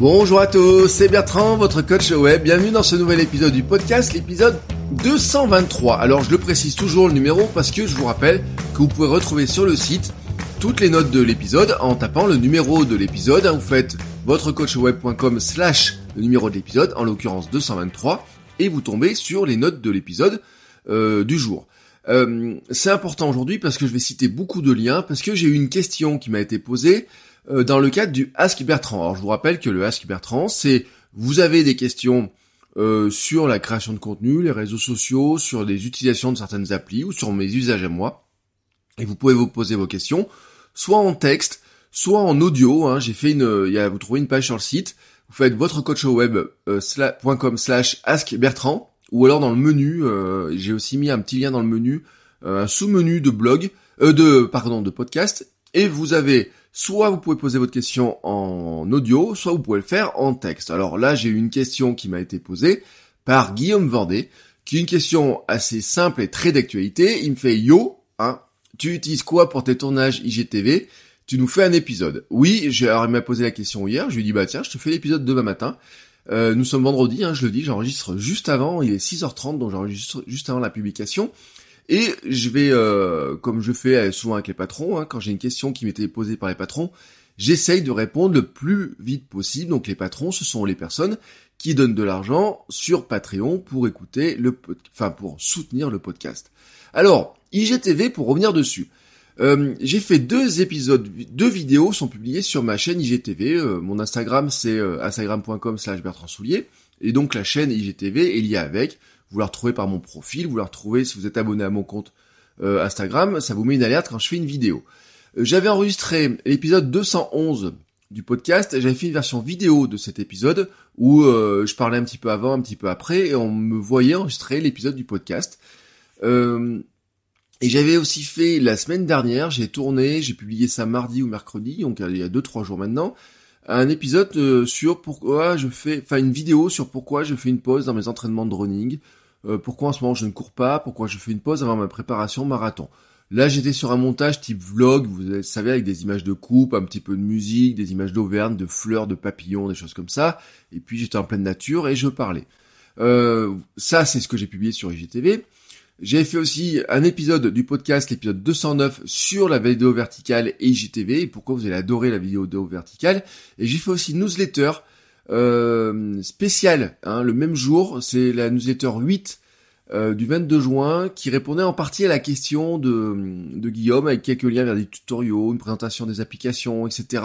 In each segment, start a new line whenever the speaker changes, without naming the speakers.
Bonjour à tous, c'est Bertrand, votre coach web. Bienvenue dans ce nouvel épisode du podcast, l'épisode 223. Alors je le précise toujours le numéro parce que je vous rappelle que vous pouvez retrouver sur le site toutes les notes de l'épisode en tapant le numéro de l'épisode. Vous faites votrecoachweb.com slash le numéro de l'épisode, en l'occurrence 223, et vous tombez sur les notes de l'épisode euh, du jour. Euh, c'est important aujourd'hui parce que je vais citer beaucoup de liens, parce que j'ai eu une question qui m'a été posée euh, dans le cadre du Ask Bertrand. Alors je vous rappelle que le Ask Bertrand, c'est vous avez des questions euh, sur la création de contenu, les réseaux sociaux, sur les utilisations de certaines applis ou sur mes usages à moi. Et vous pouvez vous poser vos questions, soit en texte, soit en audio. Hein. J'ai fait une, y a, vous trouvez une page sur le site. Vous faites votre coachweb.com euh, slash Ask Bertrand ou alors dans le menu, j'ai aussi mis un petit lien dans le menu, un sous-menu de blog, de pardon, de podcast, et vous avez Soit vous pouvez poser votre question en audio, soit vous pouvez le faire en texte. Alors là, j'ai une question qui m'a été posée par Guillaume Vendée, qui est une question assez simple et très d'actualité. Il me fait Yo, hein, tu utilises quoi pour tes tournages IGTV Tu nous fais un épisode. Oui, j'ai, il m'a posé la question hier, je lui ai dit bah tiens, je te fais l'épisode demain matin. Euh, nous sommes vendredi, hein, je le dis, j'enregistre juste avant, il est 6h30, donc j'enregistre juste avant la publication. Et je vais, euh, comme je fais souvent avec les patrons, hein, quand j'ai une question qui m'était posée par les patrons, j'essaye de répondre le plus vite possible. Donc les patrons, ce sont les personnes qui donnent de l'argent sur Patreon pour écouter le, enfin pour soutenir le podcast. Alors IGTV pour revenir dessus. Euh, j'ai fait deux épisodes, deux vidéos sont publiées sur ma chaîne IGTV. Euh, mon Instagram c'est instagram.com slash Bertrand Soulier. Et donc la chaîne IGTV est liée avec. Vous la retrouvez par mon profil, vous la retrouvez si vous êtes abonné à mon compte euh, Instagram, ça vous met une alerte quand je fais une vidéo. Euh, j'avais enregistré l'épisode 211 du podcast, j'avais fait une version vidéo de cet épisode où euh, je parlais un petit peu avant, un petit peu après, et on me voyait enregistrer l'épisode du podcast. et j'avais aussi fait la semaine dernière, j'ai tourné, j'ai publié ça mardi ou mercredi, donc il y a 2-3 jours maintenant, un épisode sur pourquoi je fais, enfin une vidéo sur pourquoi je fais une pause dans mes entraînements de running, euh, pourquoi en ce moment je ne cours pas, pourquoi je fais une pause avant ma préparation marathon? Là, j'étais sur un montage type vlog, vous savez, avec des images de coupe, un petit peu de musique, des images d'auvergne, de fleurs, de papillons, des choses comme ça. Et puis j'étais en pleine nature et je parlais. Euh, ça, c'est ce que j'ai publié sur IGTV. J'ai fait aussi un épisode du podcast, l'épisode 209, sur la vidéo verticale et IGTV, et pourquoi vous allez adorer la vidéo verticale. Et j'ai fait aussi newsletter euh, spécial, hein, le même jour, c'est la newsletter 8 euh, du 22 juin qui répondait en partie à la question de, de Guillaume avec quelques liens vers des tutoriaux, une présentation des applications, etc.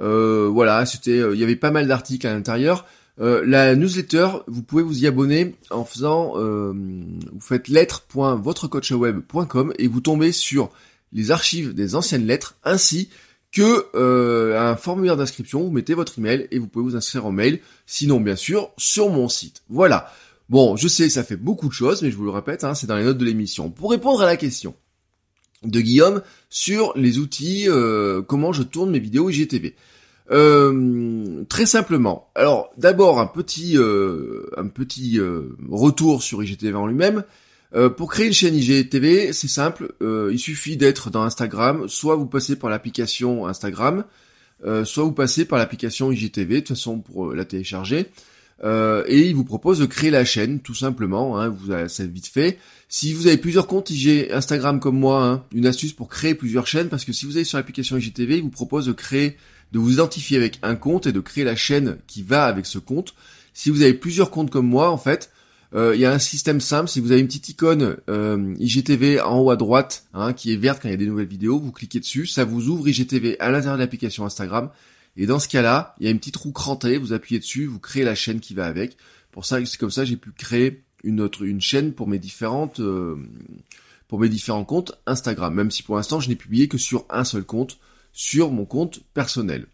Euh, voilà, c'était, il y avait pas mal d'articles à l'intérieur. la newsletter, vous pouvez vous y abonner en faisant, vous faites lettres.votrecoachweb.com et vous tombez sur les archives des anciennes lettres ainsi que euh, un formulaire d'inscription, vous mettez votre email et vous pouvez vous inscrire en mail, sinon bien sûr sur mon site. Voilà. Bon, je sais, ça fait beaucoup de choses, mais je vous le répète, hein, c'est dans les notes de l'émission. Pour répondre à la question de Guillaume sur les outils, euh, comment je tourne mes vidéos IGTV. Euh, très simplement. Alors d'abord un petit un petit retour sur IGTV en lui-même. Euh, pour créer une chaîne IGTV, c'est simple, euh, il suffit d'être dans Instagram, soit vous passez par l'application Instagram, euh, soit vous passez par l'application IGTV, de toute façon pour la télécharger, et il vous propose de créer la chaîne, tout simplement, hein, vous c'est vite fait. Si vous avez plusieurs comptes IG Instagram comme moi, hein, une astuce pour créer plusieurs chaînes, parce que si vous allez sur l'application IGTV, il vous propose de créer, de vous identifier avec un compte et de créer la chaîne qui va avec ce compte. Si vous avez plusieurs comptes comme moi, en fait, euh, il y a un système simple, si vous avez une petite icône euh, IGTV en haut à droite, hein, qui est verte quand il y a des nouvelles vidéos, vous cliquez dessus, ça vous ouvre IGTV à l'intérieur de l'application Instagram. Et dans ce cas-là, il y a une petite roue crantée, vous appuyez dessus, vous créez la chaîne qui va avec. Pour ça, c'est comme ça, j'ai pu créer une autre une chaîne pour mes différentes euh, pour mes différents comptes Instagram. Même si pour l'instant, je n'ai publié que sur un seul compte, sur mon compte personnel.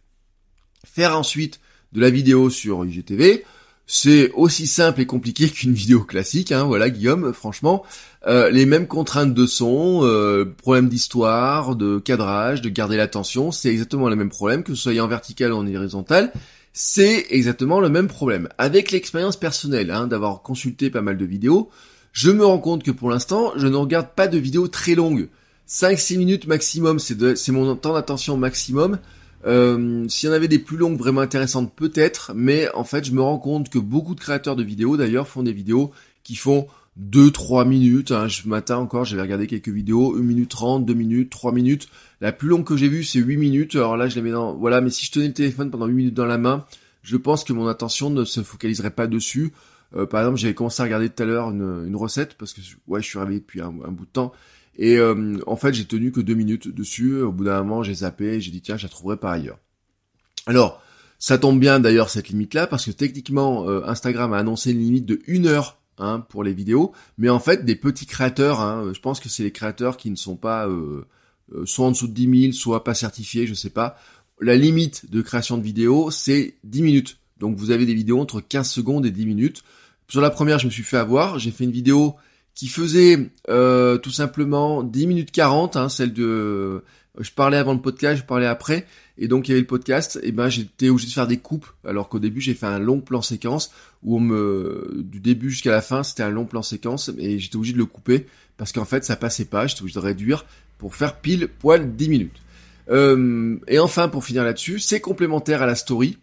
Faire ensuite de la vidéo sur IGTV. C'est aussi simple et compliqué qu'une vidéo classique, hein, voilà Guillaume, franchement. Euh, les mêmes contraintes de son, euh, problèmes d'histoire, de cadrage, de garder l'attention, c'est exactement le même problème, que ce soit en vertical ou en horizontal, c'est exactement le même problème. Avec l'expérience personnelle, hein, d'avoir consulté pas mal de vidéos, je me rends compte que pour l'instant, je ne regarde pas de vidéos très longues. 5-6 minutes maximum, c'est mon temps d'attention maximum. Euh, S'il y en avait des plus longues vraiment intéressantes, peut-être, mais en fait, je me rends compte que beaucoup de créateurs de vidéos, d'ailleurs, font des vidéos qui font 2-3 minutes. Hein. Ce matin encore, j'avais regardé quelques vidéos, 1 minute 30, 2 minutes, 3 minutes. La plus longue que j'ai vue, c'est 8 minutes. Alors là, je les mets dans... Voilà, mais si je tenais le téléphone pendant 8 minutes dans la main, je pense que mon attention ne se focaliserait pas dessus. Euh, par exemple, j'avais commencé à regarder tout à l'heure une, une, recette, parce que ouais, je suis réveillé depuis un, bout de temps. Et euh, en fait, j'ai tenu que 2 minutes dessus. Au bout d'un moment, j'ai zappé, j'ai dit, tiens, je la trouverai par ailleurs. Alors, ça tombe bien d'ailleurs cette limite-là, parce que techniquement, euh, Instagram a annoncé une limite de 1 heure Hein, pour les vidéos, mais en fait des petits créateurs, hein, je pense que c'est les créateurs qui ne sont pas euh, euh, soit en dessous de 10 000, soit pas certifiés, je sais pas. La limite de création de vidéos, c'est 10 minutes. Donc vous avez des vidéos entre 15 secondes et 10 minutes. Sur la première, je me suis fait avoir, j'ai fait une vidéo qui faisait euh, tout simplement 10 minutes 40, hein, celle de je parlais avant le podcast, je parlais après, et donc il y avait le podcast, et ben j'étais obligé de faire des coupes, alors qu'au début j'ai fait un long plan séquence, où on me, du début jusqu'à la fin c'était un long plan séquence, et j'étais obligé de le couper, parce qu'en fait ça passait pas, j'étais obligé de réduire pour faire pile poil 10 minutes. Euh, et enfin pour finir là-dessus, c'est complémentaire à la story.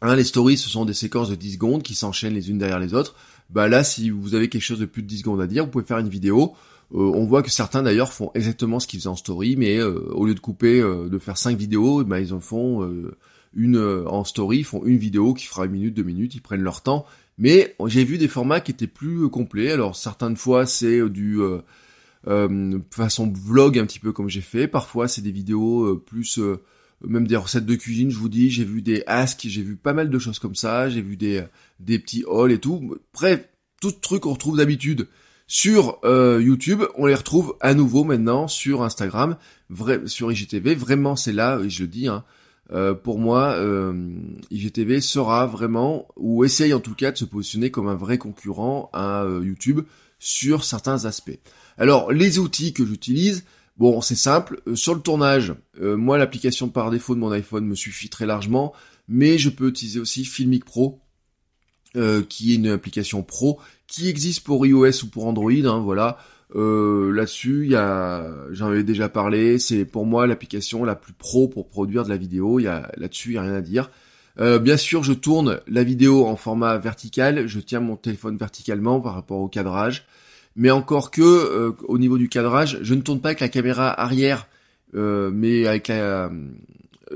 Hein, les stories ce sont des séquences de 10 secondes qui s'enchaînent les unes derrière les autres. Bah là si vous avez quelque chose de plus de 10 secondes à dire, vous pouvez faire une vidéo euh, on voit que certains d'ailleurs font exactement ce qu'ils faisaient en story, mais euh, au lieu de couper, euh, de faire cinq vidéos, ben, ils en font une en story, ils font une vidéo qui fera une minute, deux minutes, ils prennent leur temps. Mais j'ai vu des formats qui étaient plus complets. Alors certaines fois c'est du façon vlog un petit peu comme j'ai fait. Parfois c'est des vidéos plus même des recettes de cuisine, je vous dis, j'ai vu des asks, j'ai vu pas mal de choses comme ça, j'ai vu des, des petits hauls et tout. Bref, tout truc qu'on retrouve d'habitude sur euh, YouTube, on les retrouve à nouveau maintenant sur Instagram, sur IGTV. Vraiment, c'est là, je le dis, hein, euh, pour moi, euh, IGTV sera vraiment, ou essaye en tout cas de se positionner comme un vrai concurrent à euh, YouTube sur certains aspects. Alors, les outils que j'utilise, bon, c'est simple. sur le tournage, moi, l'application par défaut de mon iPhone me suffit très largement, mais je peux utiliser aussi Filmic Pro, qui est une application pro qui existe pour iOS ou pour Android, hein, voilà. Euh, là-dessus, il y a, j'en avais déjà parlé, c'est pour moi l'application la plus pro pour produire de la vidéo. Là-dessus, il y a rien à dire. Euh, bien sûr, je tourne la vidéo en format vertical. Je tiens mon téléphone verticalement par rapport au cadrage. Mais encore que, euh, au niveau du cadrage, je ne tourne pas avec la caméra arrière, mais avec la,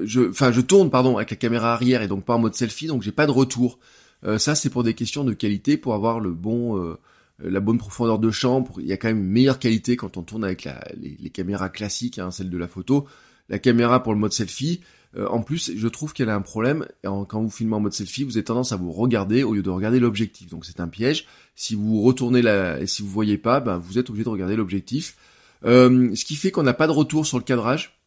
je, enfin, je tourne pardon avec la caméra arrière et donc pas en mode selfie, donc j'ai pas de retour. Euh, ça, c'est pour des questions de qualité, pour avoir le bon, euh, la bonne profondeur de champ. il y a quand même une meilleure qualité quand on tourne avec les, caméras classiques, hein, celle de la photo. La caméra pour le mode selfie, euh, en plus, je trouve qu'elle a un problème. Quand vous filmez en mode selfie, vous avez tendance à vous regarder au lieu de regarder l'objectif. Donc c'est un piège. Si vous retournez et si vous voyez pas, ben, vous êtes obligé de regarder l'objectif. ce qui fait qu'on n'a pas de retour sur le cadrage.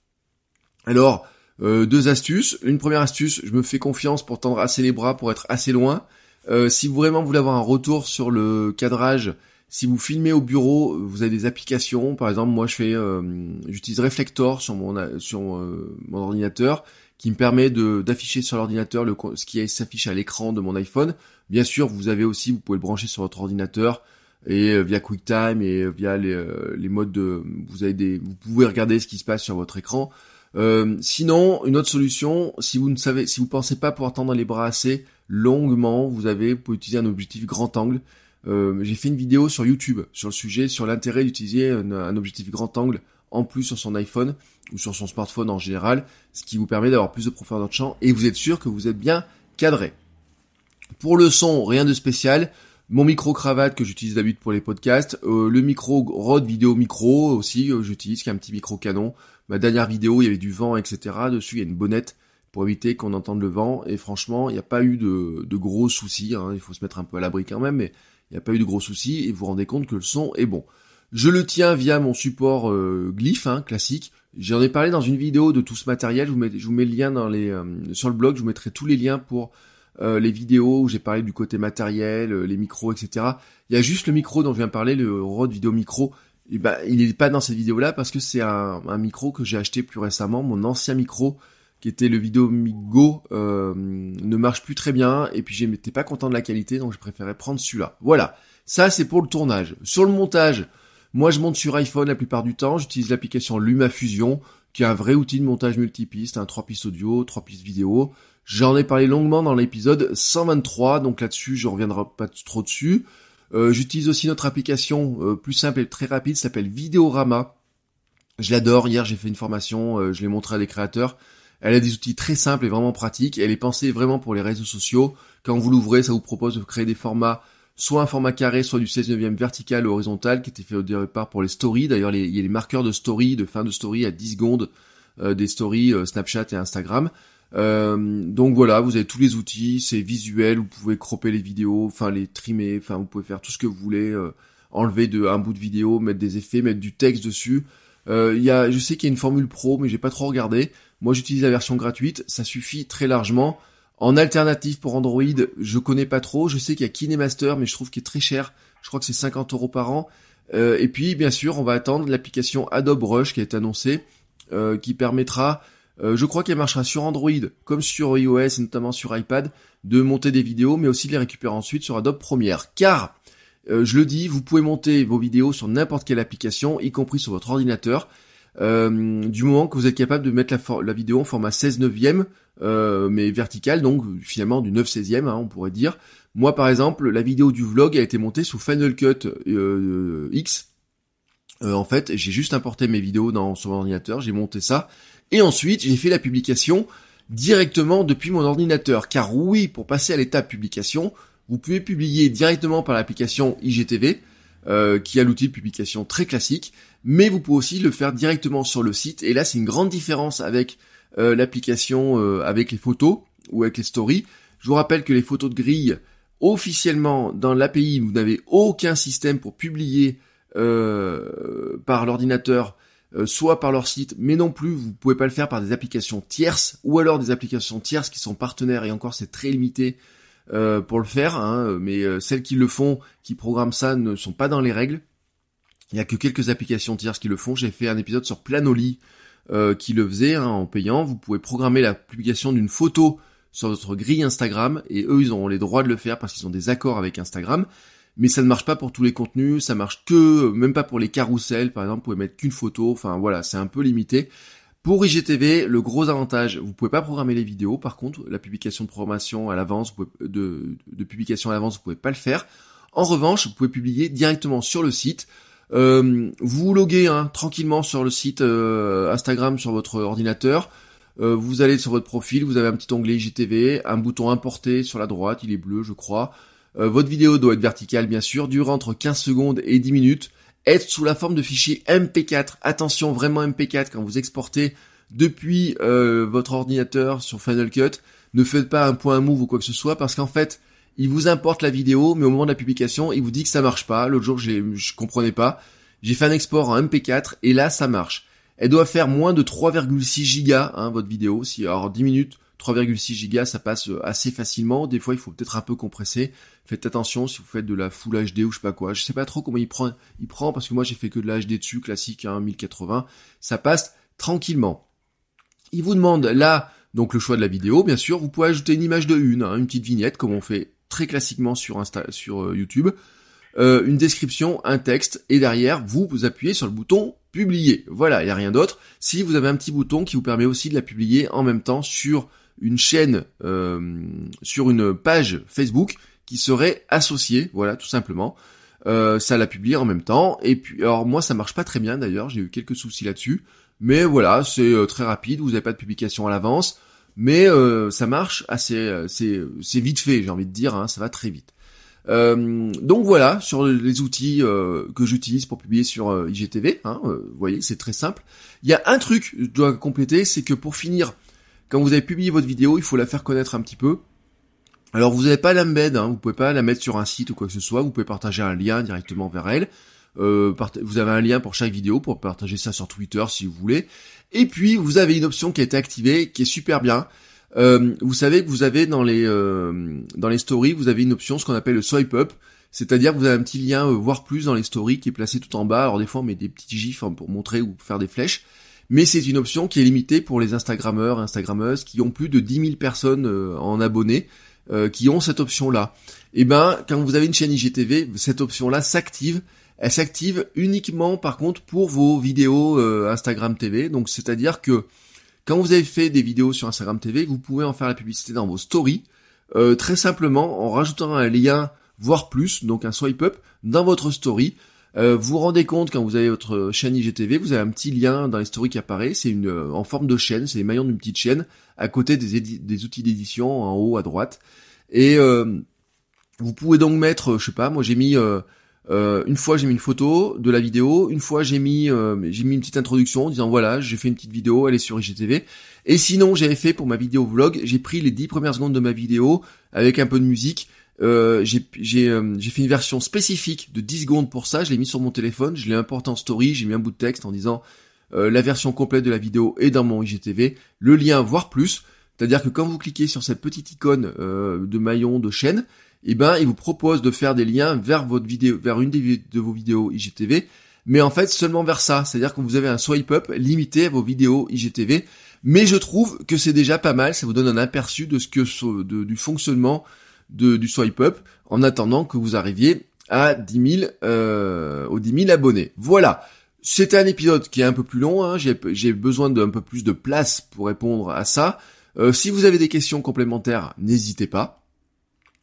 Alors, euh, deux astuces. Une première astuce, je me fais confiance pour tendre assez les bras pour être assez loin. Euh, si vous vraiment voulez avoir un retour sur le cadrage, si vous filmez au bureau, vous avez des applications. Par exemple, moi je fais, euh, j'utilise Reflector sur mon sur mon ordinateur, qui me permet de d'afficher sur l'ordinateur le ce qui s'affiche à l'écran de mon iPhone. Bien sûr, vous avez aussi, vous pouvez le brancher sur votre ordinateur et via QuickTime et via les, les modes de, vous avez des, vous pouvez regarder ce qui se passe sur votre écran. Euh, sinon, une autre solution, si vous ne savez, si vous pensez pas pouvoir tendre les bras assez longuement, vous avez, vous pouvez utiliser un objectif grand angle. Euh, j'ai fait une vidéo sur YouTube sur le sujet, sur l'intérêt d'utiliser un, objectif grand angle en plus sur son iPhone ou sur son smartphone en général, ce qui vous permet d'avoir plus de profondeur de champ et vous êtes sûr que vous êtes bien cadré. Pour le son, rien de spécial. Mon micro cravate que j'utilise d'habitude pour les podcasts, euh, le micro Rode vidéo micro aussi, j'utilise qui est un petit micro canon ma dernière vidéo, il y avait du vent, etc. Dessus, il y a une bonnette pour éviter qu'on entende le vent. Et franchement, il n'y a pas eu de, gros soucis. Hein. Il faut se mettre un peu à l'abri quand même, mais il n'y a pas eu de gros soucis. Et vous vous rendez compte que le son est bon. Je le tiens via mon support euh, Glyph, hein, classique. J'en ai parlé dans une vidéo de tout ce matériel. Je vous mets, je vous mets le lien dans les, euh, sur le blog. Je vous mettrai tous les liens pour euh, les vidéos où j'ai parlé du côté matériel, les micros, etc. Il y a juste le micro dont je viens de parler, le Rode Vidéo Micro, bah, il n'est pas dans cette vidéo-là parce que c'est un, micro que j'ai acheté plus récemment. Mon ancien micro, qui était le Vidéo Go, euh, ne marche plus très bien. Et puis j'étais pas content de la qualité, donc je préférais prendre celui-là. Voilà, ça c'est pour le tournage. Sur le montage, moi je monte sur iPhone la plupart du temps. J'utilise l'application LumaFusion, qui est un vrai outil de montage multipiste, un trois pistes audio, trois pistes vidéo. J'en ai parlé longuement dans l'épisode 123, donc là-dessus je reviendrai pas trop dessus. Euh, j'utilise aussi notre application euh, plus simple et très rapide, s'appelle Videorama. Je l'adore, hier j'ai fait une formation, je l'ai montré à des créateurs. Elle a des outils très simples et vraiment pratiques. Elle est pensée vraiment pour les réseaux sociaux. Quand vous l'ouvrez, ça vous propose de créer des formats, soit un format carré, soit du 16 e vertical ou horizontal, qui était fait au départ pour les stories. D'ailleurs, il y a les marqueurs de story, de fin de story à 10 secondes des stories Snapchat et Instagram. Euh, donc voilà, vous avez tous les outils, c'est visuel, vous pouvez cropper les vidéos, enfin les trimer, enfin vous pouvez faire tout ce que vous voulez, euh, enlever de, un bout de vidéo, mettre des effets, mettre du texte dessus. Euh, y a, je sais qu'il y a une formule pro, mais j'ai pas trop regardé. Moi j'utilise la version gratuite, ça suffit très largement. En alternative pour Android, je connais pas trop. Je sais qu'il y a KineMaster, mais je trouve qu'il est très cher. Je crois que c'est 50 euros par an. et puis bien sûr, on va attendre l'application Adobe Rush qui est annoncée, qui permettra euh, je crois qu'elle marchera sur Android comme sur iOS et notamment sur iPad de monter des vidéos mais aussi de les récupérer ensuite sur Adobe Premiere. Car, euh, je le dis, vous pouvez monter vos vidéos sur n'importe quelle application, y compris sur votre ordinateur, euh, du moment que vous êtes capable de mettre la, vidéo en format 16 neuvième, mais vertical, donc finalement du 9 16e, hein, on pourrait dire. Moi par exemple, la vidéo du vlog a été montée sous Final Cut X. en fait, j'ai juste importé mes vidéos dans sur mon ordinateur, j'ai monté ça, et ensuite, j'ai fait la publication directement depuis mon ordinateur. Car oui, pour passer à l'étape publication, vous pouvez publier directement par l'application IGTV, euh, qui a l'outil de publication très classique, mais vous pouvez aussi le faire directement sur le site. Et là, c'est une grande différence avec euh, l'application euh, avec les photos ou avec les stories. Je vous rappelle que les photos de grille, officiellement dans l'API, vous n'avez aucun système pour publier par l'ordinateur euh, soit par leur site, mais non plus, vous pouvez pas le faire par des applications tierces, ou alors des applications tierces qui sont partenaires, et encore c'est très limité euh, pour le faire, hein, mais euh, celles qui le font, qui programment ça, ne sont pas dans les règles. Il y a que quelques applications tierces qui le font. J'ai fait un épisode sur Planoly qui le faisait hein, en payant. Vous pouvez programmer la publication d'une photo sur votre grille Instagram, et eux, ils auront les droits de le faire parce qu'ils ont des accords avec Instagram mais ça ne marche pas pour tous les contenus, ça marche que, même pas pour les carousels, par exemple, vous pouvez mettre qu'une photo, enfin voilà, c'est un peu limité. Pour IGTV, le gros avantage, vous pouvez pas programmer les vidéos, par contre, la publication de programmation à l'avance, de, de publication à l'avance, vous pouvez pas le faire. En revanche, vous pouvez publier directement sur le site. Euh, vous loguez hein, tranquillement sur le site euh, Instagram sur votre ordinateur. Euh, vous allez sur votre profil, vous avez un petit onglet IGTV, un bouton importer sur la droite, il est bleu je crois. Euh, votre vidéo doit être verticale bien sûr, durer entre 15 secondes et 10 minutes, être sous la forme de fichier MP4. Attention, vraiment MP4 quand vous exportez depuis euh, votre ordinateur sur Final Cut. Ne faites pas un point move ou quoi que ce soit parce qu'en fait, il vous importe la vidéo, mais au moment de la publication, il vous dit que ça marche pas. L'autre jour, je comprenais pas. J'ai fait un export en MP4 et là, ça marche. Elle doit faire moins de 3,6 gigas, hein, votre vidéo. Si alors 10 minutes, 3,6 gigas, ça passe euh, assez facilement. Des fois, il faut peut-être un peu compresser. Faites attention si vous faites de la Full HD ou je sais pas quoi. Je sais pas trop comment il prend, il prend parce que moi j'ai fait que de la HD dessus, classique, hein, 1080. Ça passe tranquillement. Il vous demande là, donc le choix de la vidéo, bien sûr. Vous pouvez ajouter une image de une, hein, une petite vignette comme on fait très classiquement sur Insta, sur euh, YouTube. Euh, une description, un texte, et derrière, vous, vous appuyez sur le bouton publier. Voilà, il n'y a rien d'autre. Si vous avez un petit bouton qui vous permet aussi de la publier en même temps sur une chaîne, euh, sur une page Facebook qui serait associée, voilà, tout simplement. Ça la publie en même temps. Et puis, alors moi, ça marche pas très bien d'ailleurs. J'ai eu quelques soucis là-dessus. Mais voilà, c'est très rapide. Vous n'avez pas de publication à l'avance, mais ça marche assez. c'est c'est vite fait, j'ai envie de dire. Hein, ça va très vite. donc voilà, sur les outils que j'utilise pour publier sur IGTV, hein, vous voyez, c'est très simple. Il y a un truc que je dois compléter, c'est que pour finir quand vous avez publié votre vidéo, il faut la faire connaître un petit peu. Alors vous n'avez pas l'embed, hein, vous pouvez pas la mettre sur un site ou quoi que ce soit, vous pouvez partager un lien directement vers elle. Euh, vous avez un lien pour chaque vidéo pour partager ça sur Twitter si vous voulez. Et puis vous avez une option qui a été activée, qui est super bien. Euh, vous savez que vous avez dans les euh, dans les stories, vous avez une option ce qu'on appelle le swipe up, c'est-à-dire que vous avez un petit lien voir plus dans les stories qui est placé tout en bas. Alors des fois on met des petits gifs hein, pour montrer ou faire des flèches mais c'est une option qui est limitée pour les Instagrammeurs, Instagrammeuses qui ont plus de 10 000 personnes euh, en abonnés, euh, qui ont cette option-là. Et eh ben, quand vous avez une chaîne IGTV, cette option-là s'active. Elle s'active uniquement par contre pour vos vidéos euh, Instagram TV. Donc c'est-à-dire que quand vous avez fait des vidéos sur Instagram TV, vous pouvez en faire la publicité dans vos stories, euh, très simplement en rajoutant un lien, voire plus, donc un swipe up, dans votre story. Euh, vous vous rendez compte quand vous avez votre chaîne IGTV, vous avez un petit lien dans les stories qui apparaît, c'est une en forme de chaîne, c'est les maillons d'une petite chaîne à côté des, outils d'édition en haut à droite. Et vous pouvez donc mettre, je sais pas, moi j'ai mis euh, une fois j'ai mis une photo de la vidéo, une fois j'ai mis euh, j'ai mis une petite introduction en disant voilà j'ai fait une petite vidéo, elle est sur IGTV. Et sinon j'avais fait pour ma vidéo vlog, j'ai pris les 10 premières secondes de ma vidéo avec un peu de musique. Euh, j'ai j'ai euh, j'ai fait une version spécifique de 10 secondes pour ça, je l'ai mis sur mon téléphone, je l'ai importé en story, j'ai mis un bout de texte en disant la version complète de la vidéo est dans mon IGTV, le lien voire plus. C'est-à-dire que quand vous cliquez sur cette petite icône de maillon de chaîne, eh ben, il vous propose de faire des liens vers votre vidéo, vers une de vos vidéos IGTV, mais en fait seulement vers ça. C'est-à-dire que vous avez un swipe up limité à vos vidéos IGTV. Mais je trouve que c'est déjà pas mal. Ça vous donne un aperçu de ce que du fonctionnement du swipe up en attendant que vous arriviez à 10 000, euh, aux 10 000 abonnés. Voilà. C'était un épisode qui est un peu plus long. Hein. J'ai besoin d'un peu plus de place pour répondre à ça. Euh, si vous avez des questions complémentaires, n'hésitez pas.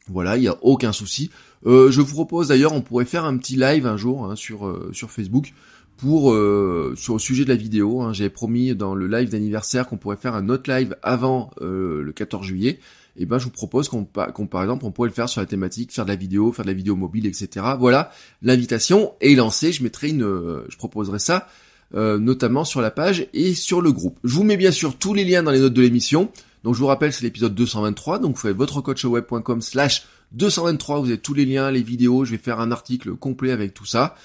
Voilà, il n'y a aucun souci. Euh, je vous propose d'ailleurs, on pourrait faire un petit live un jour hein, sur euh, sur Facebook pour euh, sur le sujet de la vidéo. Hein. J'avais promis dans le live d'anniversaire qu'on pourrait faire un autre live avant le 14 juillet. Et eh ben, je vous propose qu'on qu'on par exemple on pourrait le faire sur la thématique, faire de la vidéo, faire de la vidéo mobile, etc. Voilà, l'invitation est lancée. Je mettrai une, je proposerai ça notamment sur la page et sur le groupe. Je vous mets bien sûr tous les liens dans les notes de l'émission. Donc je vous rappelle, c'est l'épisode 223, donc vous faites votrecoachweb.com slash 223, vous avez tous les liens, les vidéos, je vais faire un article complet avec tout ça.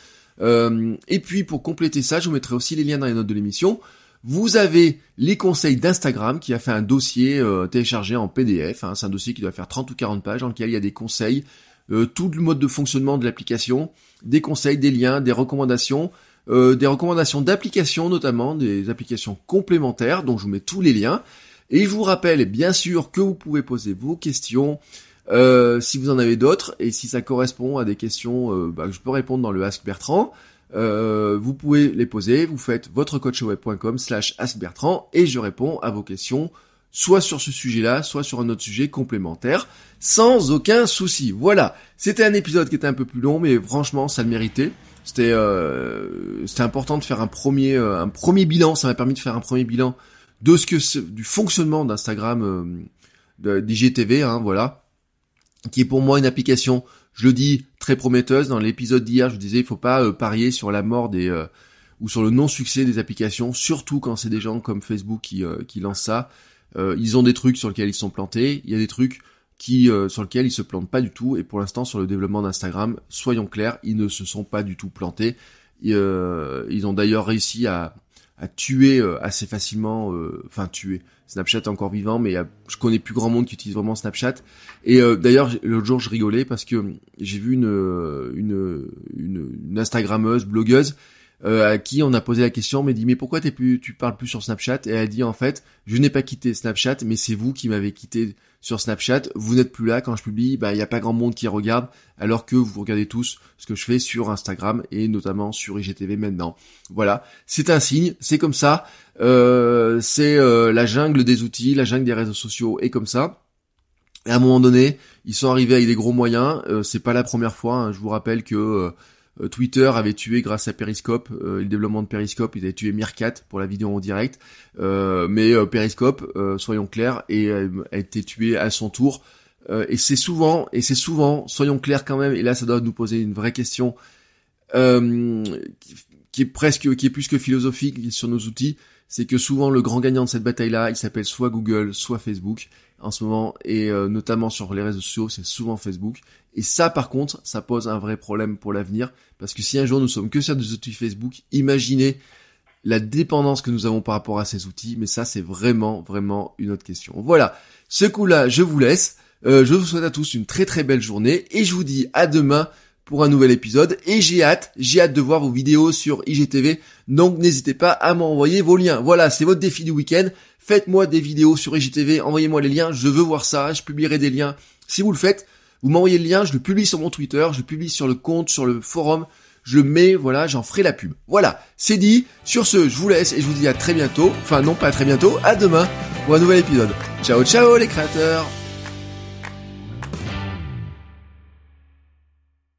Euh, et puis pour compléter ça, je vous mettrai aussi les liens dans les notes de l'émission. Vous avez les conseils d'Instagram qui a fait un dossier euh, téléchargé en PDF. Hein. c'est un dossier qui doit faire 30 ou 40 pages dans lequel il y a des conseils, euh, tout le mode de fonctionnement de l'application, des conseils, des liens, des recommandations, des recommandations d'applications notamment, des applications complémentaires dont je vous mets tous les liens. Et je vous rappelle bien sûr que vous pouvez poser vos questions euh, si vous en avez d'autres et si ça correspond à des questions euh, bah, que je peux répondre dans le Ask Bertrand. Euh, vous pouvez les poser, vous faites votrecoachweb.com slash askbertrand et je réponds à vos questions soit sur ce sujet-là, soit sur un autre sujet complémentaire, sans aucun souci. Voilà, c'était un épisode qui était un peu plus long, mais franchement, ça le méritait. C'était euh, important de faire un premier un premier bilan. Ça m'a permis de faire un premier bilan de ce que du fonctionnement d'Instagram, euh, d'IGTV, hein, voilà, qui est pour moi une application, je le dis, très prometteuse. Dans l'épisode d'hier, je vous disais, il faut pas euh, parier sur la mort des euh, ou sur le non-succès des applications, surtout quand c'est des gens comme Facebook qui, euh, qui lancent ça. ils ont des trucs sur lesquels ils sont plantés, il y a des trucs qui sur lesquels ils se plantent pas du tout. Et pour l'instant, sur le développement d'Instagram, soyons clairs, ils ne se sont pas du tout plantés. ils ont d'ailleurs réussi à, à tuer euh, assez facilement, euh, enfin tuer. Snapchat est encore vivant, mais je connais plus grand monde qui utilise vraiment Snapchat. Et euh, d'ailleurs, l'autre jour, je rigolais parce que j'ai vu une, une, une, une Instagrammeuse, blogueuse, euh, à qui on a posé la question, mais dit mais pourquoi t'es plus, tu parles plus sur Snapchat? Et elle a dit en fait, je n'ai pas quitté Snapchat, mais c'est vous qui m'avez quitté sur Snapchat. Vous n'êtes plus là quand je publie, bah il y a pas grand monde qui regarde, alors que vous regardez tous ce que je fais sur Instagram et notamment sur IGTV maintenant. Voilà, c'est un signe, c'est comme ça. Euh, c'est euh, la jungle des outils, la jungle des réseaux sociaux est comme ça. À un moment donné, ils sont arrivés avec des gros moyens. C'est pas la première fois. Hein. Je vous rappelle que Twitter avait tué grâce à Periscope, euh, le développement de Periscope, ils avaient tué Meerkat pour la vidéo en direct, euh, mais Periscope, soyons clairs, et, a été tué à son tour. et c'est souvent, et c'est souvent, soyons clairs quand même, et là ça doit nous poser une vraie question qui, est presque, qui est plus que philosophique sur nos outils, c'est que souvent le grand gagnant de cette bataille-là, il s'appelle soit Google, soit Facebook en ce moment, et notamment sur les réseaux sociaux, c'est souvent Facebook. Et ça, par contre, ça pose un vrai problème pour l'avenir, parce que si un jour nous sommes que sur des outils Facebook, imaginez la dépendance que nous avons par rapport à ces outils, mais ça, c'est vraiment, vraiment une autre question. Voilà, ce coup-là, je vous laisse. Euh, je vous souhaite à tous une très très belle journée, et je vous dis à demain pour un nouvel épisode, et j'ai hâte, j'ai hâte de voir vos vidéos sur IGTV, donc n'hésitez pas à m'envoyer vos liens. Voilà, c'est votre défi du week-end. Faites-moi des vidéos sur IGTV, envoyez-moi les liens, je veux voir ça, je publierai des liens. Si vous le faites, vous m'envoyez le lien, je le publie sur mon Twitter, je le publie sur le compte, sur le forum. je mets, voilà, j'en ferai la pub. Voilà, c'est dit. Sur ce, je vous laisse et je vous dis à très bientôt. Enfin non, pas à très bientôt, à demain pour un nouvel épisode. Ciao ciao les créateurs